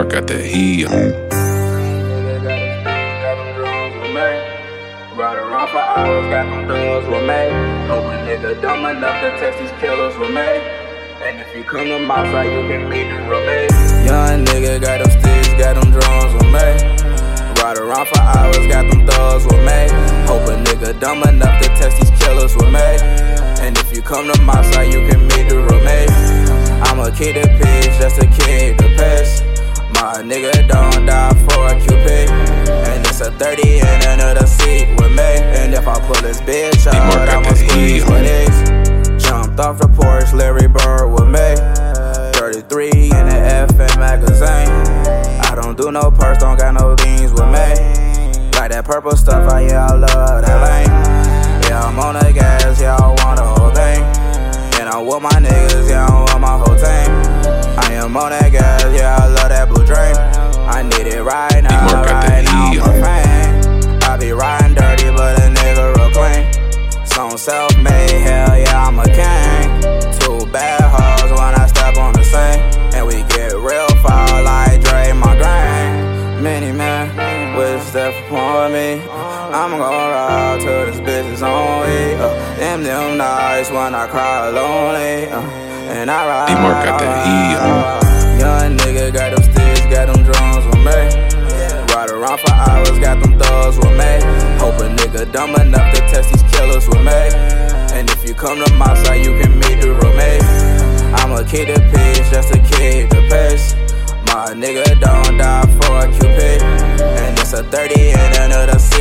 D-Mark got that heat on. Ride around for hours, got them thugs with me. Hope a nigga dumb enough to test these killers with me. And if you come to my side, you can meet the roommate. Young nigga got them sticks, got them drums with me. Ride around for hours, got them thugs with me. Hope a nigga dumb enough to test these killers with me. And if you come to my side, you can meet the roommate. I'm a kid that pitch, just a kid the past. My nigga don't die for a cupid. And it's a 30 in another seat with me. And if I pull this bitch out, I'ma squeeze with these. Jumped off the porch, Larry Bird with me. 33 in the FM magazine. I don't do no perks, don't got no beans with me. Like that purple stuff, I yeah, I love that lane. Yeah, I'm on the gas, yeah, I on me. I'm gonna ride till this bitch is on me. Uh, them, them nights when I cry lonely. Uh, and I ride. D-Mark got that E. Uh. Young nigga got them sticks, got them drums with me. Ride around for hours, got them thugs with me. Hope a nigga dumb enough to test these killers with me. And if you come to my side, you can meet the roommate. I'm a kid the peace, just a kid to pace. My nigga don't die for a cupid. That's a 30 and another six.